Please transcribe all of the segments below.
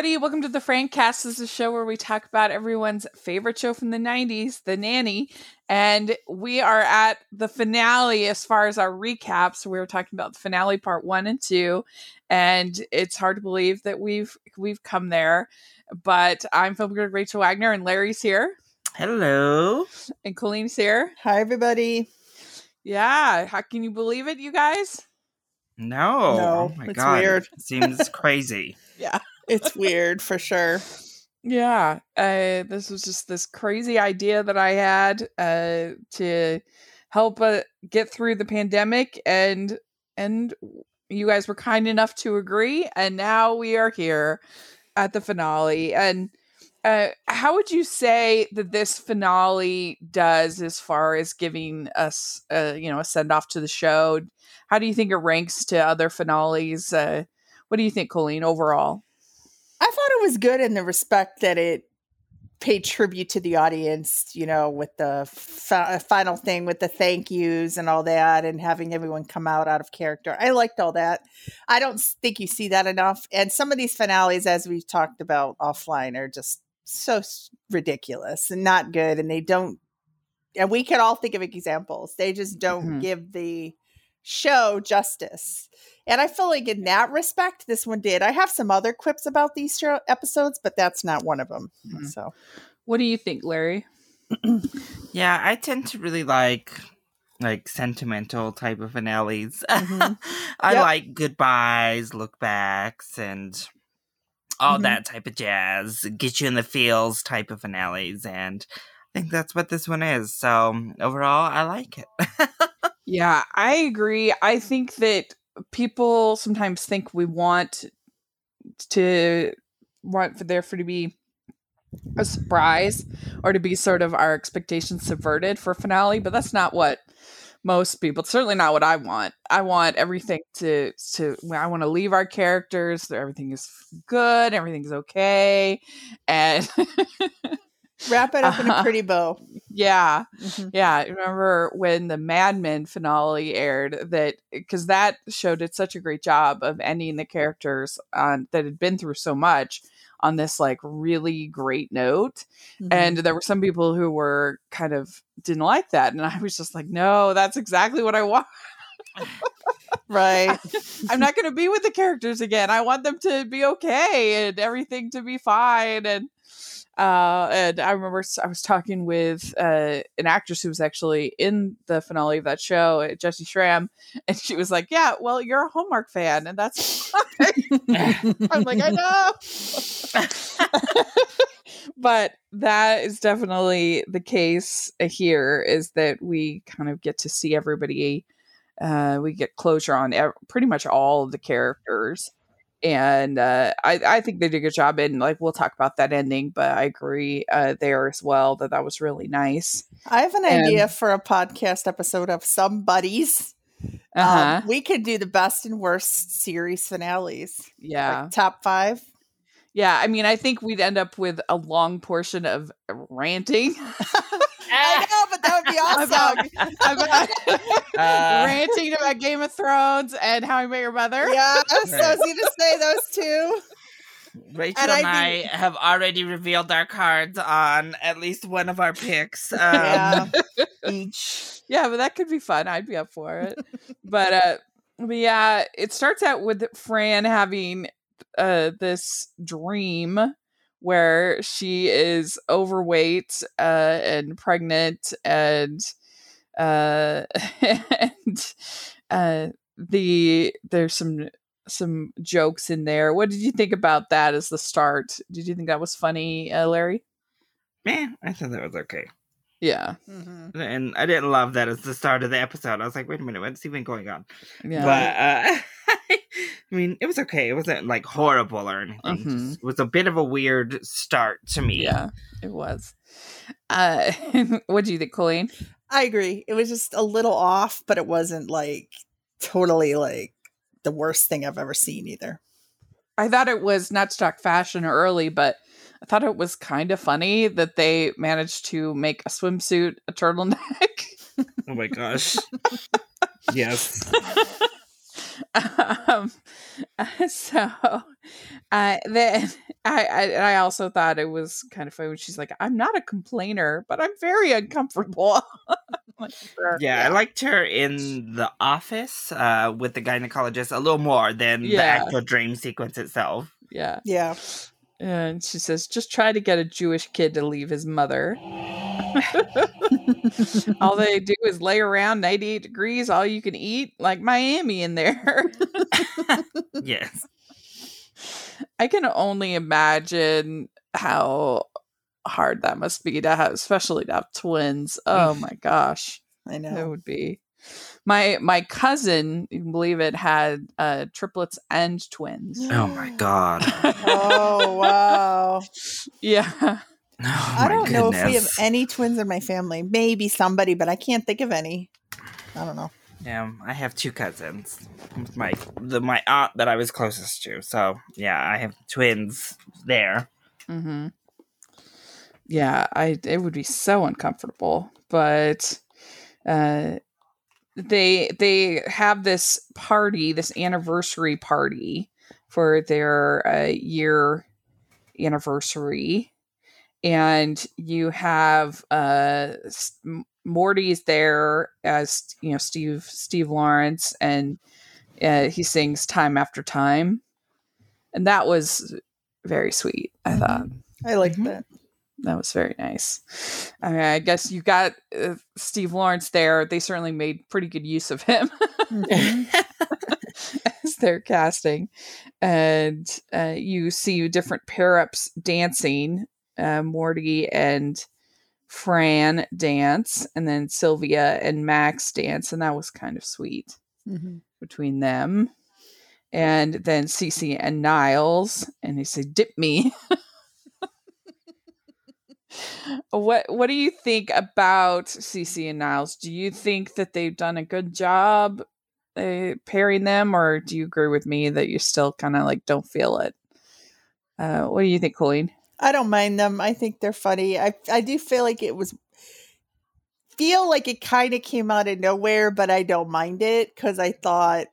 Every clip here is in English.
everybody. Welcome to the Francast. This is a show where we talk about everyone's favorite show from the 90s, The Nanny. And we are at the finale as far as our recaps. So we were talking about the finale part one and two. And it's hard to believe that we've we've come there. But I'm film critic Rachel Wagner and Larry's here. Hello. And Colleen's here. Hi everybody. Yeah. How can you believe it, you guys? No. No, oh my it's god. weird. It seems crazy. Yeah. It's weird for sure. Yeah, uh, this was just this crazy idea that I had uh, to help uh, get through the pandemic, and and you guys were kind enough to agree, and now we are here at the finale. And uh, how would you say that this finale does as far as giving us, uh, you know, a send off to the show? How do you think it ranks to other finales? Uh, what do you think, Colleen, overall? I thought it was good in the respect that it paid tribute to the audience, you know, with the fi- final thing with the thank yous and all that and having everyone come out out of character. I liked all that. I don't think you see that enough. And some of these finales, as we've talked about offline, are just so s- ridiculous and not good. And they don't, and we can all think of examples. They just don't Mhm. give the show justice. And I feel like in that respect, this one did. I have some other quips about these show episodes, but that's not one of them. Mhm. So What do you think, Larry? Yeah, I tend to really like like sentimental type of finales. Mhm. I Yep. like goodbyes, look backs, and all Mhm. that type of jazz. Get you in the feels type of finales, and I think that's what this one is. So overall, I like it. Yeah, I agree. I think that people sometimes think we want to want for there for to be a surprise or to be sort of our expectations subverted for finale, but that's not what most people certainly not what I want. I want everything to to I want to leave our characters, everything is good, everything's okay. And wrap it up in a Uh-huh. pretty bow. yeah, Mhm. yeah, I remember when the Mad Men finale aired that because that show did such a great job of ending the characters on that had been through so much on this like really great note. Mhm. And there were some people who were kind of didn't like that. And I was just like, no, that's exactly what I want. right. I'm not gonna be with the characters again. I want them to be okay and everything to be fine. And uh, and I remember I was talking with uh, an actress who was actually in the finale of that show, uh, Jessy Schram, and she was like, "Yeah, well, you're a Hallmark fan, and that's." fine." I'm like, I know. but that is definitely the case here is that we kind of get to see everybody uh we get closure on ev- pretty much all of the characters and uh i i think they did a good job and like we'll talk about that ending but i agree uh there as well that that was really nice I have an And- idea for a podcast episode of some buddies. uh-huh Um, we could do the best and worst series finales. yeah Like top five. yeah i mean i think we'd end up with a long portion of ranting I know, but that would be awesome. about Uh, ranting about Game of Thrones and How I Met Your Mother. yeah, I was, I was going to say those two. Rachel And and, I I, think- have already revealed our cards on at least one of our picks. Um, Yeah. Each. Yeah, but that could be fun. I'd be up for it. but uh but yeah, it starts out with Fran having uh this dream where she is overweight uh and pregnant and uh and uh the there's some some jokes in there. What did you think about that as the start? Did you think that was funny, uh, Larry? Man, I thought that was okay. Yeah. Mhm. And I didn't love that as the start of the episode. I was like, wait a minute, what's even going on? Yeah. But uh, I mean, it was okay. It wasn't like horrible or anything. Mhm. Just- it was a bit of a weird start to me. Yeah, it was. Uh, what do you think, Colleen? I agree. It was just a little off, but it wasn't like totally like the worst thing I've ever seen either. I thought it was not to talk fashion early, but I thought it was kind of funny that they managed to make a swimsuit a turtleneck. Oh my gosh. yes. um, so uh, then I, I I also thought it was kind of funny when she's like, "I'm not a complainer, but I'm very uncomfortable." Like, sure. Yeah, I liked her in the office uh, with the gynecologist a little more than the actual dream sequence itself. yeah. Yeah. And she says, "Just try to get a Jewish kid to leave his mother." all they do is lay around 98 degrees, all you can eat, like Miami in there. yes. I can only imagine how hard that must be to have, especially to have twins. Oh my gosh, I know. It would be. My my cousin, you can believe it, had uh, triplets and twins. Oh my god. oh wow. yeah, Oh I don't know if we have any twins in my family. Maybe somebody, but I can't think of any. I don't know. Yeah, I have two cousins. My the my aunt that I was closest to. So yeah, I have twins there. hmm yeah. I it would be so uncomfortable, but uh, they they have this party, this anniversary party for their uh, year anniversary, and you have uh, S- M- Morty's there as you know Steve Steve Lawrence, and uh, he sings "Time After Time," and that was very sweet. I thought I like Mhm. that. That was very nice. I mean, I guess you got uh, Steve Lawrence there. They certainly made pretty good use of him Mhm. as their casting, and uh, you see different pair ups dancing. Uh, Morty and Fran dance, and then Sylvia and Max dance, and that was kind of sweet Mhm. between them. And then Cece and Niles, and they say, "Dip me." what What do you think about CC and Niles? Do you think that they've done a good job uh, pairing them, or do you agree with me that you still kind of like don't feel it? Uh, what do you think, Colleen? I don't mind them. I think they're funny. I I do feel like it was feel like it kind of came out of nowhere, but I don't mind it because I thought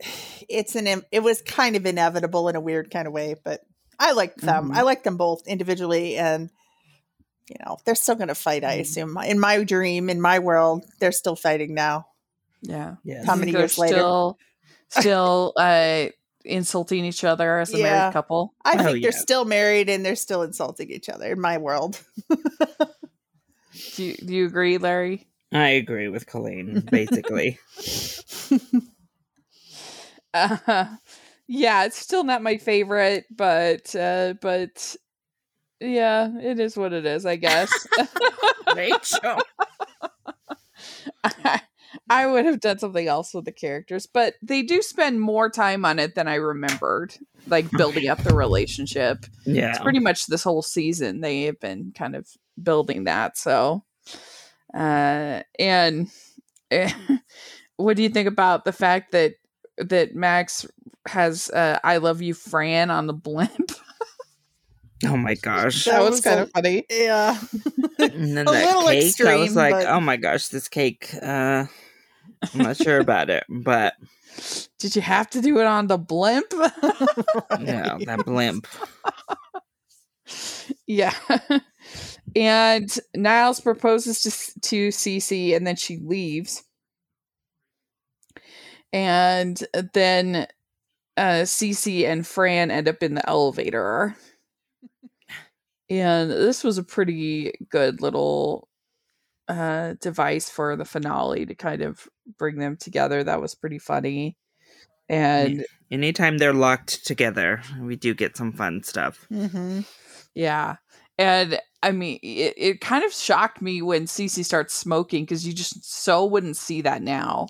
it's an it was kind of inevitable in a weird kind of way. But I like them. Mhm. I like them both individually, and you know they're still going to fight. I Mhm. assume in my dream, in my world, they're still fighting now. Yeah, Yes. How many think they're years later? Still, still uh, insulting each other as a Yeah. married couple. I Oh, think they're yeah. still married and they're still insulting each other in my world. Do you, do you agree, Larry? I agree with Colleen, basically. Uh, yeah, it's still not my favorite, but uh, but yeah, it is what it is, I guess. Rachel. I, I would have done something else with the characters, but they do spend more time on it than I remembered, like building up the relationship. Yeah. It's pretty much this whole season they have been kind of building that. So, uh, and eh, what do you think about the fact that that Max has uh, "I love you, Fran" on the blimp? Oh my gosh. That was kind of funny. yeah. And then A that little cake, I was like, but- oh my gosh, this cake. Uh, I'm not sure about it, but Did you have to do it on the blimp? yeah, that blimp. yeah. and Niles proposes to to Cece, and then she leaves. And then uh, Cece and Fran end up in the elevator. And this was a pretty good little uh, device for the finale to kind of bring them together. That was pretty funny. And Anytime they're locked together, we do get some fun stuff. hmm Yeah. And I mean, it, it kind of shocked me when Cece starts smoking because you just so wouldn't see that now.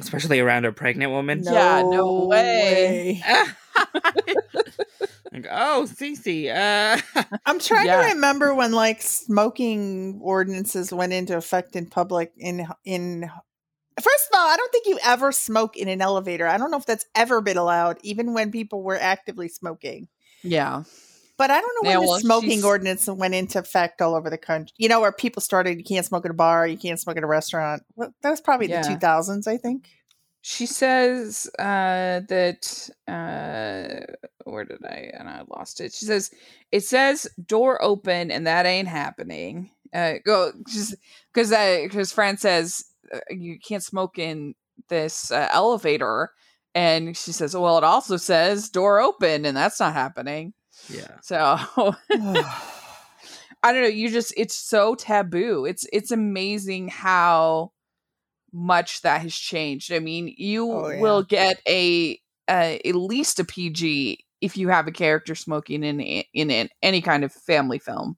Especially around a pregnant woman. Yeah, no way. like, oh, Cece. Uh, I'm trying Yeah. to remember when like smoking ordinances went into effect in public in in First of all, I don't think you ever smoke in an elevator. I don't know if that's ever been allowed even when people were actively smoking. Yeah. But I don't know Yeah, when well, the smoking she's- ordinance went into effect all over the country. You know, where people started, you can't smoke at a bar, you can't smoke at a restaurant. Well, that was probably Yeah. the 2000s, I think. she says uh, that uh, where did I and I lost it. She says it says door open and that ain't happening. Uh, go just because because Fran says uh, you can't smoke in this uh, elevator, and she says, well, it also says door open and that's not happening. Yeah. So I don't know. You just it's so taboo. It's it's amazing how much that has changed. I mean, you Oh, yeah. will get a uh, at least a PG if you have a character smoking in in, in any kind of family film.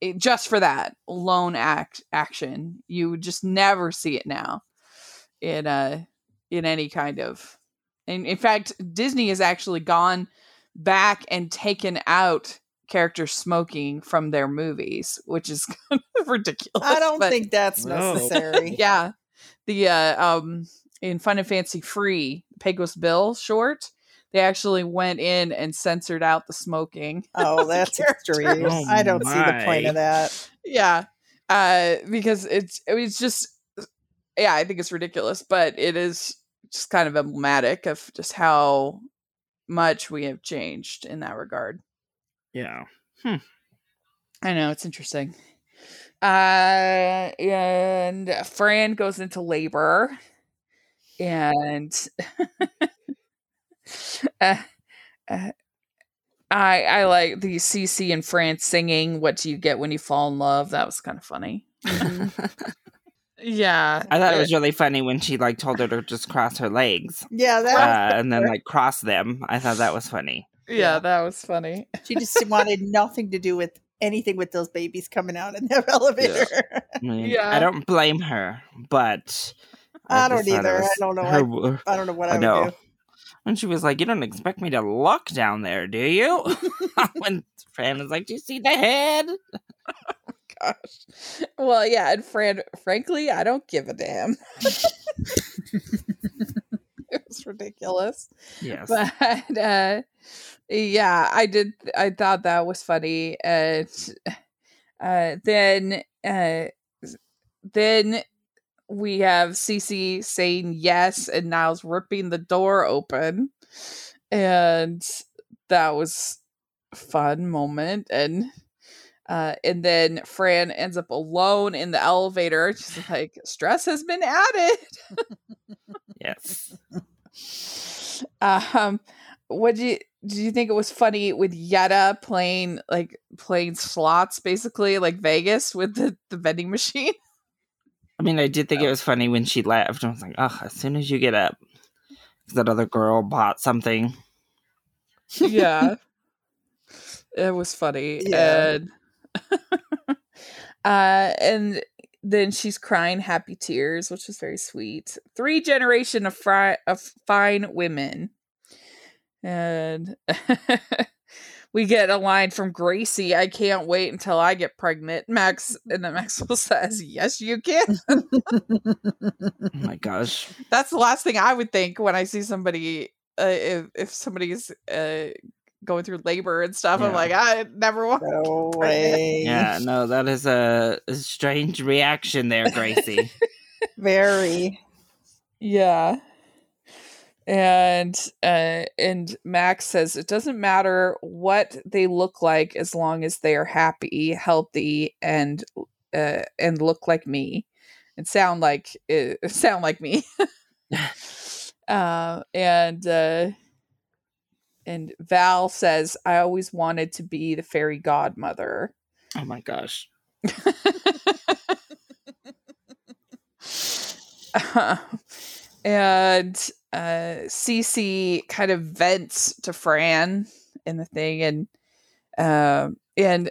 It, just for that lone act action, you would just never see it now in uh in any kind of. And in fact, Disney has actually gone back and taken out characters smoking from their movies, which is kind of ridiculous. I don't but- think that's No. necessary. yeah the uh um in fun and fancy free pecos bill short they actually went in and censored out the smoking Oh, that's Characters. extreme. Oh I don't see the point of that. yeah uh because it's it's just yeah i think it's ridiculous but it is just kind of emblematic of just how much we have changed in that regard Yeah. Hmm. I know it's interesting. Uh, and Fran goes into labor, and uh, uh, I I like the CC and Fran singing "What Do You Get When You Fall in Love." That was kind of funny. Yeah, I thought it was really funny when she like told her to just cross her legs. Yeah, Uh, and then like cross them. I thought that was funny. yeah, yeah. that was funny. she just wanted nothing to do with anything with those babies coming out in that elevator. I, mean, Yeah. I don't blame her, but I don't just thought it either. I don't know. her I- I don't know what I, I would do. And she was like, "You don't expect me to look down there, do you?" when Fran was like, "Do you see the head?" Gosh. Well, yeah, and Fran, frankly, I don't give a damn. it was ridiculous. Yes. but uh yeah i did i thought that was funny and uh then uh then we have Cece saying yes and Niles ripping the door open and that was a fun moment and uh and then Fran ends up alone in the elevator she's like stress has been added yes. um what do you do you think it was funny with Yetta playing like playing slots basically like Vegas with the, the vending machine? I mean, I did think it was funny when she left. I was like, "Oh, as soon as you get up, that other girl bought something." yeah. it was funny. Yeah. And uh and then she's crying happy tears, which was very sweet. Three generation of fri- of fine women. And we get a line from Gracie, I can't wait until I get pregnant. Max and then Maxwell says, Yes, you can. Oh my gosh. That's the last thing I would think when I see somebody uh, if if somebody's uh going through labor and stuff. I'm like, I never want No way. Yeah, no, that is a, a strange reaction there, Gracie. Very. Yeah. And uh and Max says it doesn't matter what they look like as long as they are happy, healthy and uh and look like me and sound like uh, sound like me. uh and uh and Val says I always wanted to be the fairy godmother. oh my gosh. and uh Cece kind of vents to Fran in the thing and um and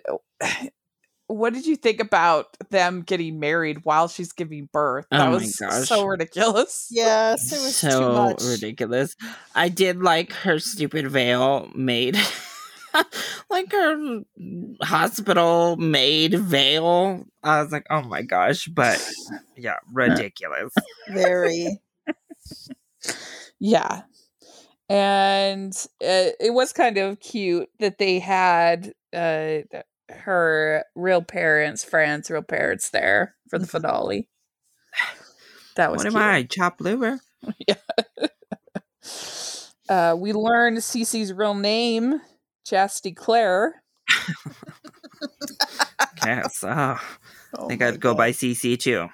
what did you think about them getting married while she's giving birth? That Oh my was gosh. so ridiculous. Yes, it was too so much. ridiculous. I did like her stupid veil made like her hospital made veil. I was like, oh my gosh, but yeah, ridiculous. Very. Yeah. And uh, it was kind of cute that they had uh th- her real parents, Fran's real parents there for the Mhm. finale. That was what am cute. I, chop liver? Uh, we learned Cece's real name, Chastity Claire. Yes. Oh, I think I'd go God. by CC too.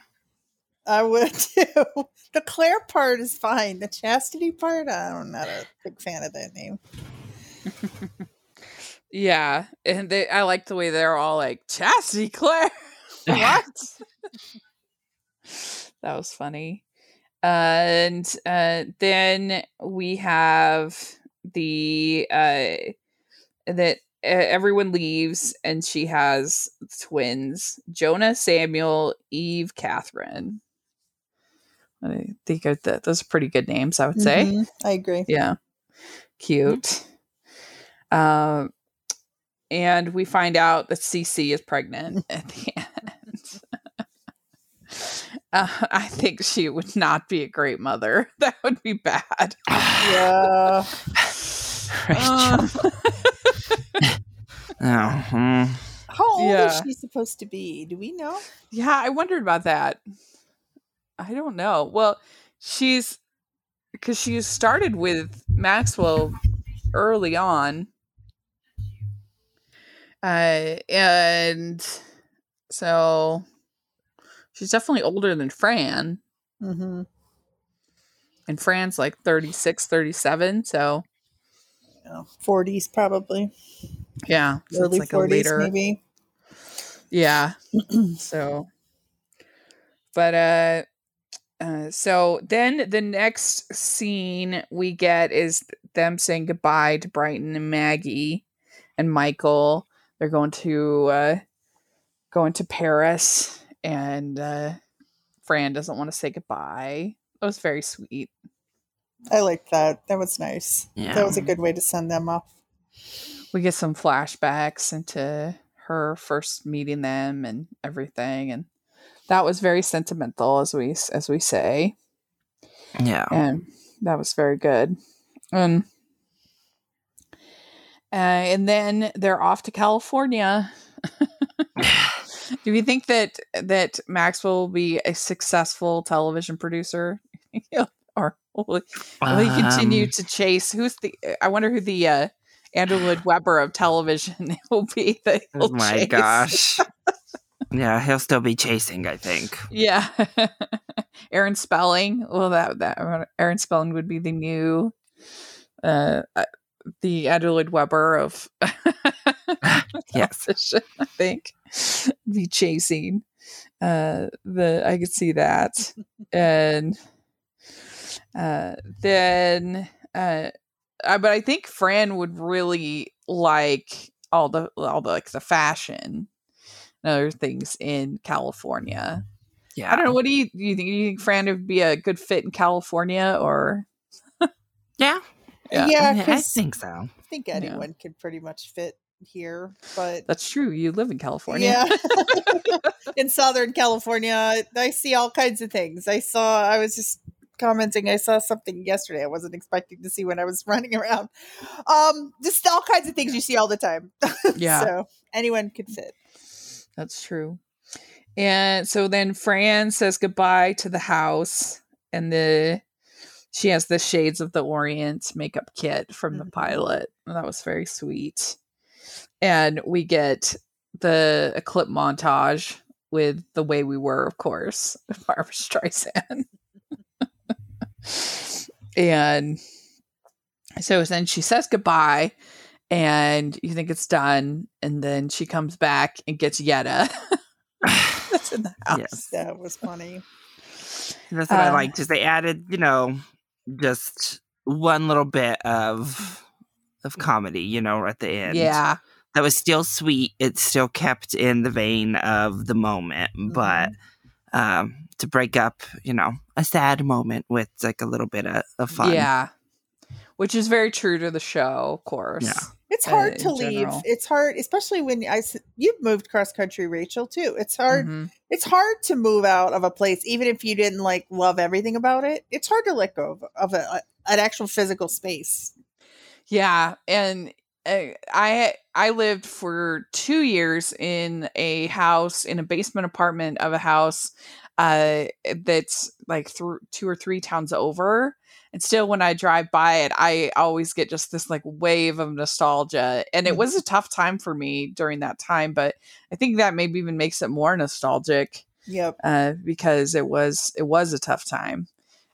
I would too. The Claire part is fine. The chastity part, I'm not a big fan of that name. Yeah, and they I like the way they're all like Chastity Claire. what? that was funny. and uh, then we have the uh, that everyone leaves, and she has twins: Jonah, Samuel, Eve, Catherine. I think that. Those are pretty good names, I would say. Mhm, I agree. Yeah. Cute. Um and we find out that CC is pregnant at the end. uh, I think she would not be a great mother. That would be bad. Yeah. Uh, Oh, mm. How old is she supposed to be? Do we know? yeah, I wondered about that. I don't know. Well, she's because she started with Maxwell early on. Uh, and so she's definitely older than Fran. Mm-hmm. And Fran's like 36, 37. So, Yeah. 40s probably. yeah. So Early it's like 40s a later. maybe. Yeah. so, but, uh, uh, so then the next scene we get is them saying goodbye to Brighton and Maggie and Michael. They're going to uh, going to Paris, and uh, Fran doesn't want to say goodbye. That was very sweet. I like that. That was nice. Yeah. That was a good way to send them off. We get some flashbacks into her first meeting them and everything, and that was very sentimental, as we as we say. yeah. and that was very good. Um, uh, and then they're off to California. Do you think that that Maxwell will be a successful television producer, or will he, will he continue Um, to chase? Who's the? I wonder who the uh, Andrew Lloyd Webber of television will be. That Oh my chase. gosh. yeah, he'll still be chasing, I think. Yeah, Aaron Spelling. Well, that that Aaron Spelling would be the new, uh, uh, the Andrew Lloyd Webber of Yes. I think, be chasing. Uh, the I could see that, and uh, then uh, uh, but I think Fran would really like all the all the like the fashion and other things in California. Yeah. I don't know. What do you do? You think? You think Fran would be a good fit in California, or Yeah. Yeah. Yeah, I, I think so. I think anyone could pretty much fit here, but that's true? You live in California. yeah, in Southern California, I see all kinds of things. I saw. I was just commenting. I saw something yesterday. I wasn't expecting to see when I was running around. Um, just all kinds of things you see all the time. Yeah. so anyone could fit. That's true. And so then Fran says goodbye to the house, and the she has the Shades of the Orient makeup kit from the Mhm. pilot. And that was very sweet. And we get the a clip montage with the way we were, of course, Barbra Streisand. and so then she says goodbye, and you think it's done, and then she comes back and gets Yetta. That's in the house. Yes. That was funny. That's what I Uh, liked is they added, you know, just one little bit of of comedy, you know, at the end. Yeah. That was still sweet. It still kept in the vein of the moment, but um to break up, you know, a sad moment with like a little bit of, of fun. Yeah. Which is very true to the show, of course. Yeah. It's uh, hard in to leave. general. It's hard, especially when I you've moved cross country, Rachel. Too. It's hard. Mhm. It's hard to move out of a place, even if you didn't like love everything about it. It's hard to let go of, of a, an actual physical space. Yeah. And I I I lived for two years in a house in a basement apartment of a house uh that's like through two or three towns over and still when i drive by it i always get just this like wave of nostalgia and it Mm. was a tough time for me during that time but i think that maybe even makes it more nostalgic Yep. uh because it was it was a tough time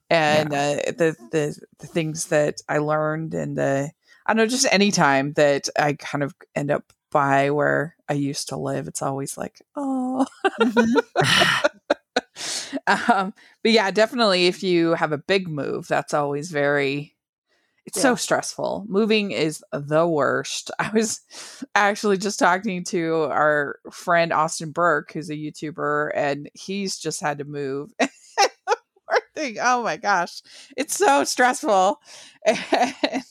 and uh the the the things that i learned and the i don't know just any time that i kind of end up by where i used to live it's always like oh Mhm. um, but yeah, definitely if you have a big move, that's always very it's so stressful. Moving is the worst. I was actually just talking to our friend Austin Burke, who's a YouTuber, and he's just had to move. Thing. Oh my gosh. It's so stressful. And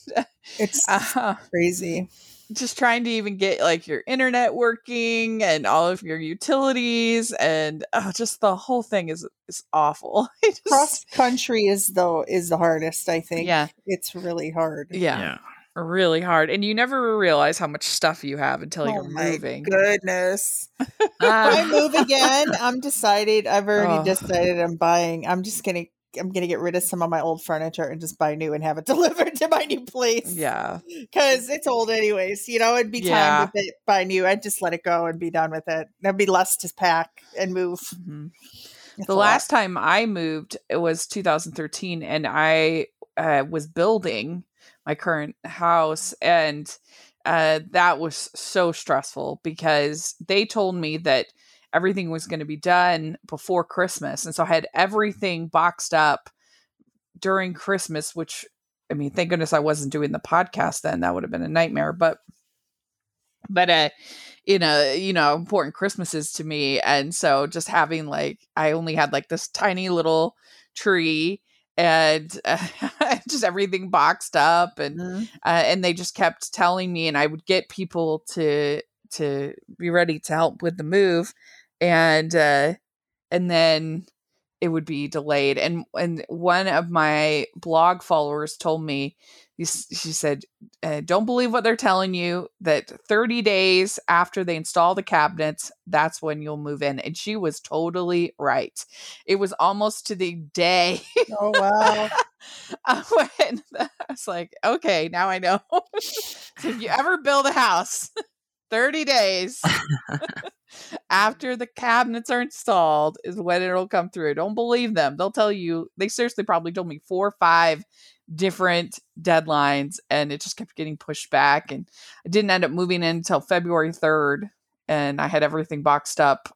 It's uh, crazy. Just trying to even get like your internet working and all of your utilities and oh, just the whole thing is is awful. Just- Cross country is though is the hardest. I think. yeah, It's really hard. yeah, really hard, and you never realize how much stuff you have until Oh you're my moving. goodness. If I move again, I'm decided. I've already Oh. decided I'm buying. I'm just gonna. I'm gonna get rid of some of my old furniture and just buy new and have it delivered to my new place. Yeah, because it's old anyways. You know, it'd be time Yeah. with it. Buy new. I'd just let it go and be done with it. There'd be less to pack and move. Mhm. The a lot. last time I moved, it was 2013, and I uh, was building my current house, and uh, that was so stressful because they told me that everything was going to be done before Christmas, and so I had everything boxed up during Christmas. Which, I mean, thank goodness I wasn't doing the podcast then; that would have been a nightmare. But, but uh, you know, you know, important christmases to me. And so just having like I only had like this tiny little tree and uh, just everything boxed up and Mhm. uh, and they just kept telling me and I would get people to to be ready to help with the move and uh and then it would be delayed and and one of my blog followers told me she said uh, don't believe what they're telling you that 30 days after they install the cabinets that's when you'll move in and she was totally right it was almost to the day Oh wow! when I was like, okay, now I know. so if you ever build a house, 30 days after the cabinets are installed is when it'll come through. Don't believe them. They'll tell you, they seriously probably told me four or five different deadlines and it just kept getting pushed back. And I didn't end up moving in until February 3rd. And I had everything boxed up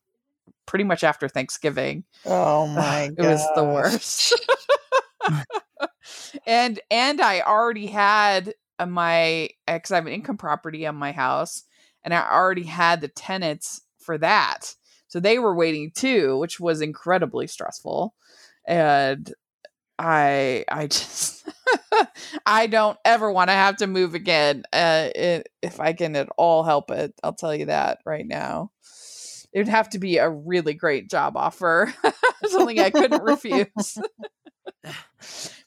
pretty much after Thanksgiving Oh my! it was the worst and and i already had my because i have an income property on my house and i already had the tenants for that. So they were waiting too which was incredibly stressful. And i i just i don't ever want to have to move again uh i if i can at all help it i'll tell you that right now. It would have to be a really great job offer something i couldn't refuse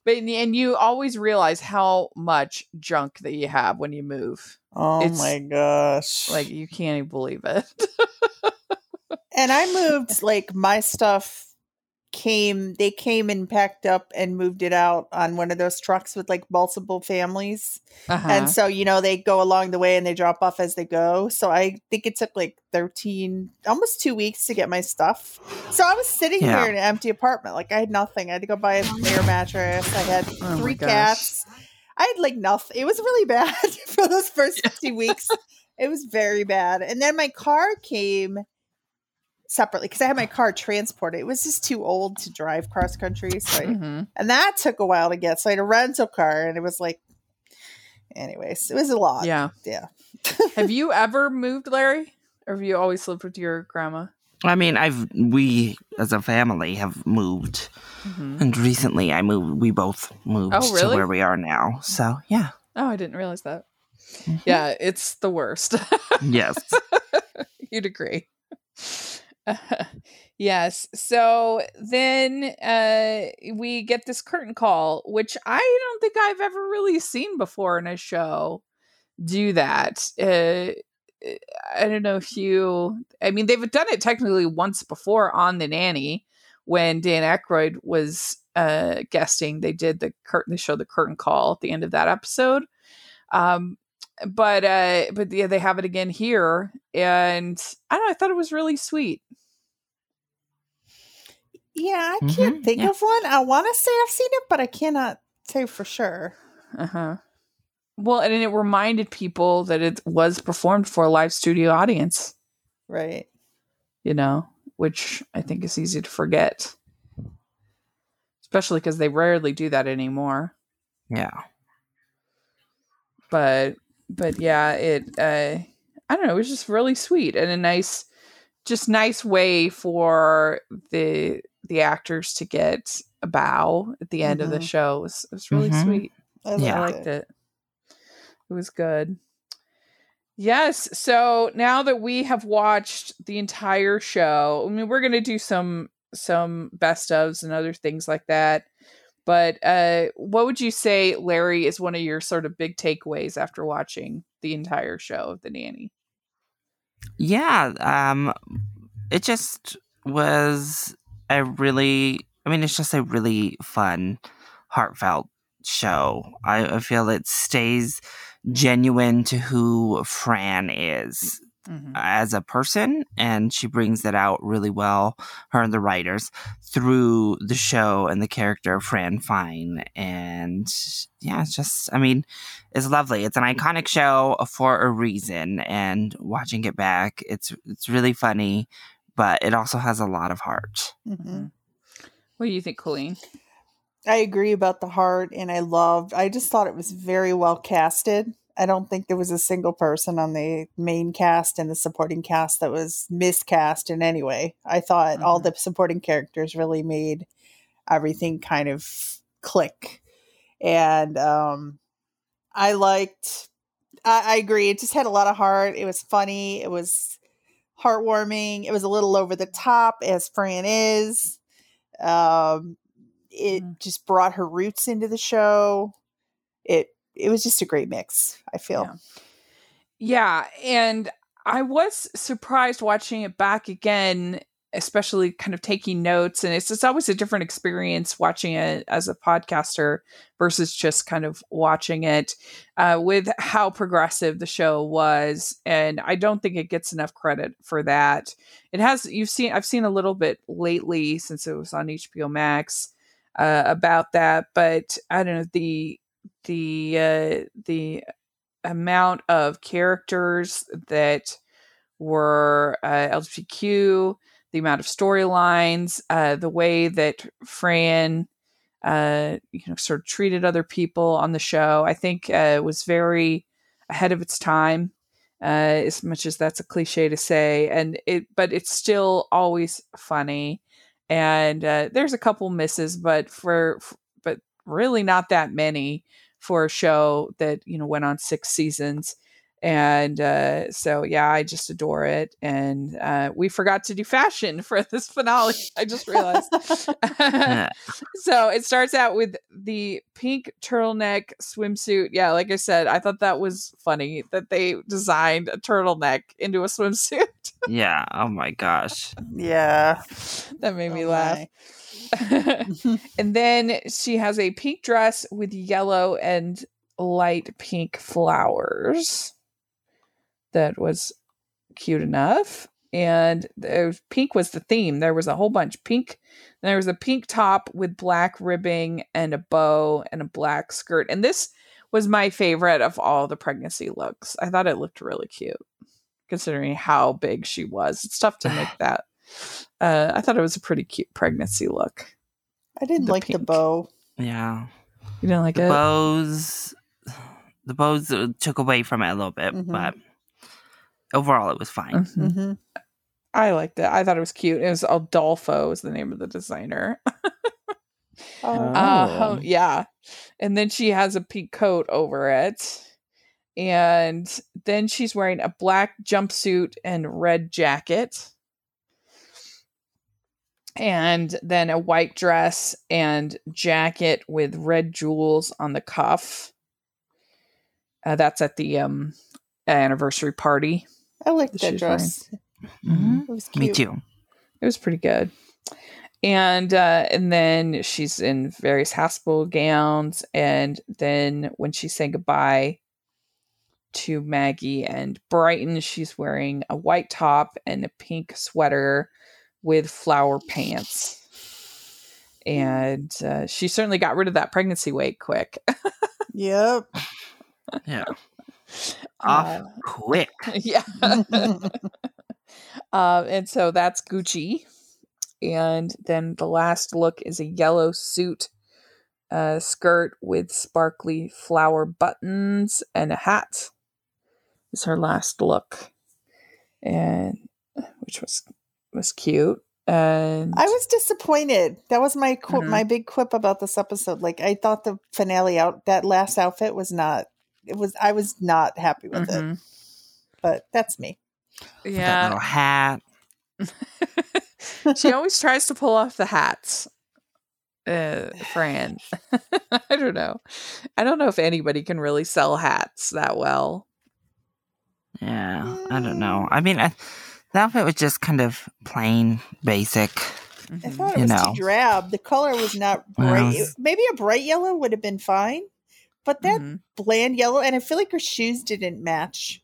but in the end you always realize how much junk that you have when you move Oh It's- my gosh! like you can't even believe it and I moved like my stuff came. They came and packed up and moved it out on one of those trucks with like multiple families. uh-huh. And so, you know, they go along the way and they drop off as they go. So I think it took like 13, almost two weeks to get my stuff. So I was sitting Yeah. here in an empty apartment. Like I had nothing. I had to go buy a air mattress. I had Oh three cats. I had like nothing. It was really bad for those first 50 weeks. It was very bad. And then my car came separately because I had my car transported. It was just too old to drive cross country. So I Mhm. and that took a while to get. So I had a rental car, and it was like, anyways, it was a lot. yeah yeah. have you ever moved larry or have you always lived with your grandma I mean, I've we as a family have moved, Mhm. and recently I moved. We both moved Oh, to where we are now. So yeah, oh i didn't realize that Mhm. yeah it's the worst yes, You'd agree. Yes. So then uh, we get this curtain call, which I don't think I've ever really seen before in a show. do that. Uh, I don't know if you. I mean, they've done it technically once before on the nanny when Dan Aykroyd was uh, guesting. They did the curtain. They showed the curtain call at the end of that episode. Um, but uh, but yeah, they have it again here, and I don't know. I thought it was really sweet. Yeah, I can't Mhm, think yeah. of one. I want to say I've seen it, but I cannot say for sure. Uh huh. Well, and it reminded people that it was performed for a live studio audience. Right. You know, which I think is easy to forget, especially because they rarely do that anymore. Yeah. but but yeah it uh i don't know it was just really sweet and a nice just nice way for the the actors to get a bow at the end of the Mhm. show it was, it was really Mhm. sweet I Yeah. i liked liked it it was good yes so now that we have watched the entire show i mean we're gonna do some some best ofs and other things like that but uh what would you say larry is one of your sort of big takeaways after watching the entire show of the nanny Yeah, um it just was a really I mean it's just a really fun, heartfelt show. I, I feel it stays genuine to who Fran is as a person and she brings that out really well her and the writers through the show and the character of fran fine. And yeah it's just i mean it's lovely. It's an iconic show for a reason and watching it back it's it's really funny but it also has a lot of heart. Hmm what do you think colleen? I agree about the heart, and I loved. I just thought it was very well casted. I don't think there was a single person on the main cast and the supporting cast that was miscast in any way. I thought all Mhm. the supporting characters really made everything kind of click, and um, I liked. I, I agree. It just had a lot of heart. It was funny. It was heartwarming. It was a little over the top, as Fran is. Um, it Mhm. just brought her roots into the show. It it was just a great mix. I feel. Yeah. Yeah, and I was surprised watching it back again, especially kind of taking notes. And it's it's always a different experience watching it as a podcaster versus just kind of watching it uh, with how progressive the show was. And I don't think it gets enough credit for that. It has you've seen I've seen a little bit lately since it was on HBO Max uh, about that, but I don't know the the uh, the amount of characters that were uh, LGBTQ, the amount of storylines, uh, the way that Fran, uh, you know, sort of treated other people on the show, I think uh, was very ahead of its time. Uh, as much as that's a cliche to say, and it, but it's still always funny. And uh, there's a couple misses, but for, f but really not that many for a show that you know went on six seasons and uh, so yeah i just adore it and uh, we forgot to do fashion for this finale i just realized so it starts out with the pink turtleneck swimsuit yeah like i said i thought that was funny that they designed a turtleneck into a swimsuit yeah oh my gosh Yeah. that made me Oh laugh my. and then she has a pink dress with yellow and light pink flowers. That was cute enough. And there was- pink was the theme. There was a whole bunch pink. And there was a pink top with black ribbing and a bow and a black skirt. And this was my favorite of all the pregnancy looks. I thought it looked really cute, considering how big she was. It's tough to make that. Uh, I thought it was a pretty cute pregnancy look. I didn't The like the bow. yeah You didn't like the it? bows the bows uh, took away from it a little bit Mhm. but overall it was fine Mhm. hmm I liked it. I thought it was cute. It was Adolfo is the name of the designer. Oh, Uh, yeah. And then she has a pink coat over it. And then she's wearing a black jumpsuit and red jacket. And then a white dress and jacket with red jewels on the cuff. Uh, that's at the um, anniversary party. I like that that she's dress. Mhm. It was cute. Me too. It was pretty good. And uh, and then she's in various hospital gowns, and then when she's saying goodbye to Maggie and Brighton, she's wearing a white top and a pink sweater with flower pants. And uh, she certainly got rid of that pregnancy weight quick. Yep. Yeah. Off Uh, quick. yeah. uh, and so that's Gucci. And then the last look is a yellow suit uh, skirt with sparkly flower buttons and a hat. Is her last look, and which was was cute. And I was disappointed. That was my qu- Mhm. my big quip about this episode. Like I thought the finale out that last outfit was not. It was. I was not happy with it. Mhm. But that's me. That yeah, little hat. she always tries to pull off the hats. Uh, Fran. I don't know. I don't know if anybody can really sell hats that well. Yeah. I don't know. I mean, I, the outfit was just kind of plain, basic. I Mhm. thought it You was know. too drab. The color was not Well, bright. it's- Maybe a bright yellow would have been fine, but that Mhm. bland yellow, and I feel like her shoes didn't match.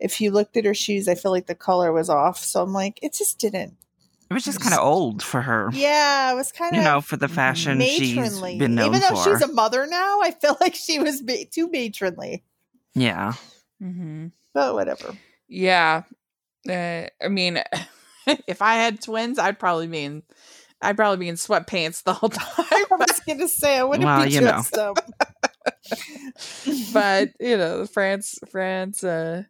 If you looked at her shoes, I feel like the color was off. So I'm like, it just didn't. It was just kind of old for her. Yeah, it was kind of You of know, for the fashion she's matronly. been known Even though for. she's a mother now, I feel like she was ma- too matronly. yeah. Mm-hmm. But whatever. Yeah. Uh, I mean, if I had twins, I'd probably be in, I'd probably be in sweatpants the whole time. I was gonna say I wouldn't Well, be you know. just um, but you know, France, France. Uh,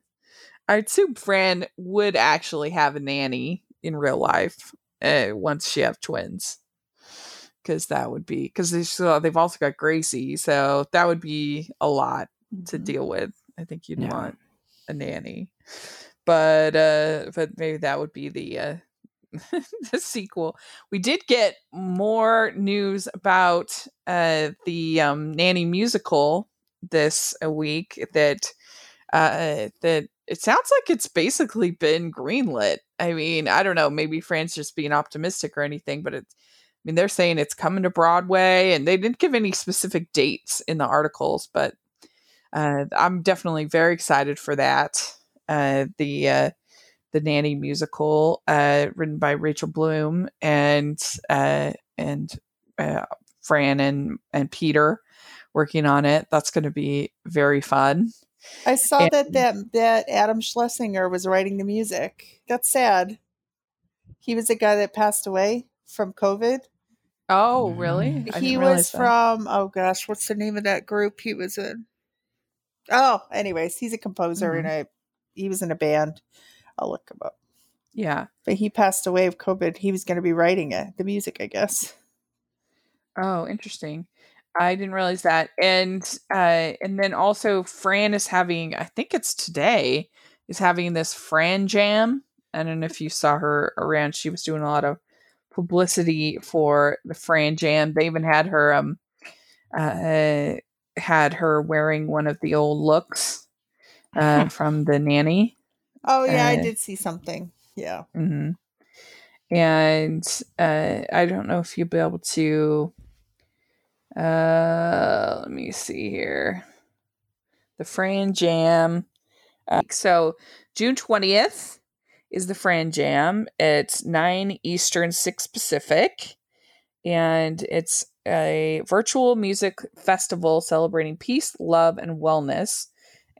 I assume Fran would actually have a nanny in real life uh, once she have twins, because that would be because they still they've also got Gracie, so that would be a lot to Mhm. deal with. I think you'd Yeah. want a nanny, but uh, but maybe that would be the uh, the sequel. We did get more news about uh, the um, nanny musical this a week that uh, that it sounds like it's basically been greenlit. I mean, I don't know, maybe Fran's just being optimistic or anything, but it's I mean, they're saying it's coming to Broadway, and they didn't give any specific dates in the articles, but uh, I'm definitely very excited for that. Uh, the uh, the nanny musical, uh, written by Rachel Bloom and uh, and uh, Fran and and Peter working on it. That's going to be very fun. I saw And- that that that Adam Schlesinger was writing the music. That's sad. He was a guy that passed away from COVID. Oh, really? Mm. He was that. from oh gosh, what's the name of that group he was in? Oh, anyways, he's a composer Mhm. and a he was in a band. I'll look him up. Yeah. But he passed away of COVID. He was going to be writing it, the music, I guess. Oh, interesting. I didn't realize that. And uh and then also Fran is having I think it's today is having this Fran Jam. I don't know if you saw her around. She was doing a lot of publicity for the Fran Jam. They even had her um uh had her wearing one of the old looks uh from the nanny. Oh yeah, I Uh, did see something. Yeah. hmm And uh, I don't know if you'll be able to. Uh, let me see here. The Fran Jam. Uh, so June twentieth is the Fran Jam. It's nine Eastern, six Pacific, and it's a virtual music festival celebrating peace, love, and wellness.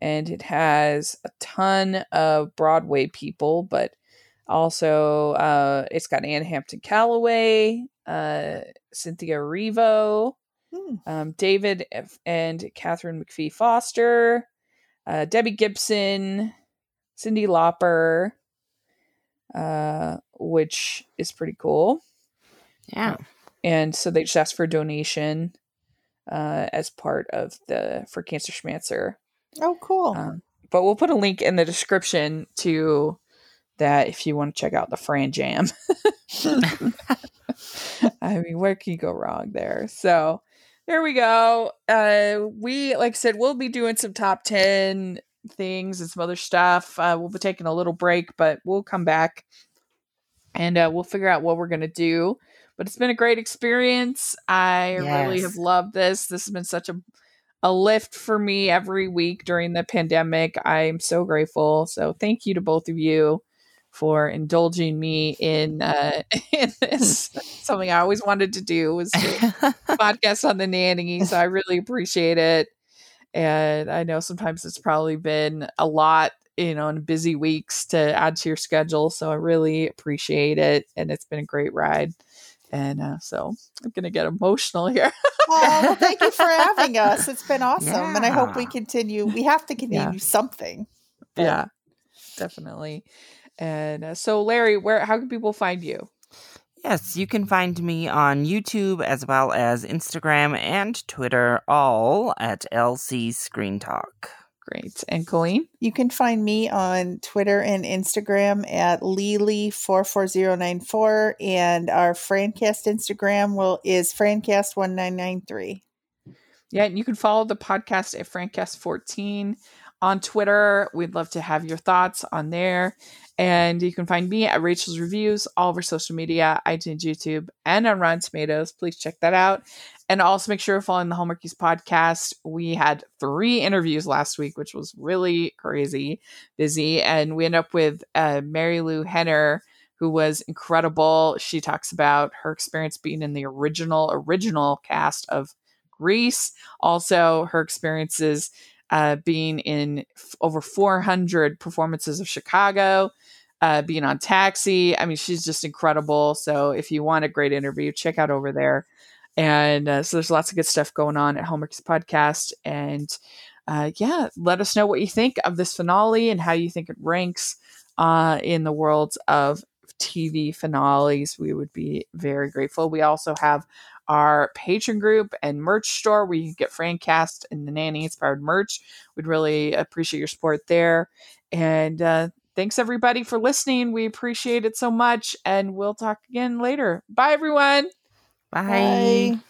And it has a ton of Broadway people, but also, uh, it's got Ann Hampton Callaway, uh, Cynthia Erivo, Hmm. um, David F- and Katharine McPhee Foster, uh, Debbie Gibson, Cyndi Lauper, uh, which is pretty cool. Yeah. And so they just asked for a donation uh, as part of the for Cancer Schmancer. Oh, cool. Um, but we'll put a link in the description to that if you want to check out the Fran Jam. I mean, where can you go wrong there? So there we go. Uh, we, like I said, we'll be doing some top 10 things and some other stuff. Uh, we'll be taking a little break, but we'll come back and uh, we'll figure out what we're going to do. But it's been a great experience. I really have loved this. This has been such a a lift for me every week during the pandemic. I'm so grateful. So thank you to both of you for indulging me in uh, in this something I always wanted to do was podcast on the nanny. So I really appreciate it. And I know sometimes it's probably been a lot, you know, in busy weeks to add to your schedule. So I really appreciate it. And it's been a great ride. And uh, so I'm going to get emotional here. Oh, well, thank you for having us. It's been awesome, and I hope we continue. We have to continue Yeah. something. But- yeah, definitely. And uh, so, Larry, where how can people find you? Yes, you can find me on YouTube as well as Instagram and Twitter, all at LC Screen Talk. Great. And Colleen? You can find me on Twitter and Instagram at Lily44094, and our Francast Instagram will is Francast1993. Yeah, and you can follow the podcast at Francast14 on Twitter. We'd love to have your thoughts on there. And you can find me at Rachel's Reviews, all of our social media, iTunes, YouTube, and on Rotten Tomatoes. Please check that out. And also make sure you're following the Hallmarkies podcast. We had three interviews last week, which was really crazy, busy. And we end up with uh, Marilu Henner, who was incredible. She talks about her experience being in the original, original cast of Grease. Also, her experiences uh, being in f- over 400 performances of Chicago, uh, being on Taxi. I mean, she's just incredible. So, if you want a great interview, check out over there. And uh, so, there's lots of good stuff going on at Hallmark's podcast. And uh, yeah, let us know what you think of this finale and how you think it ranks uh, in the world of TV finales. We would be very grateful. We also have our patron group and merch store where you can get Francast and the Nanny Inspired merch. We'd really appreciate your support there. And uh, thanks everybody for listening. We appreciate it so much. And we'll talk again later. Bye, everyone. Bye. Bye.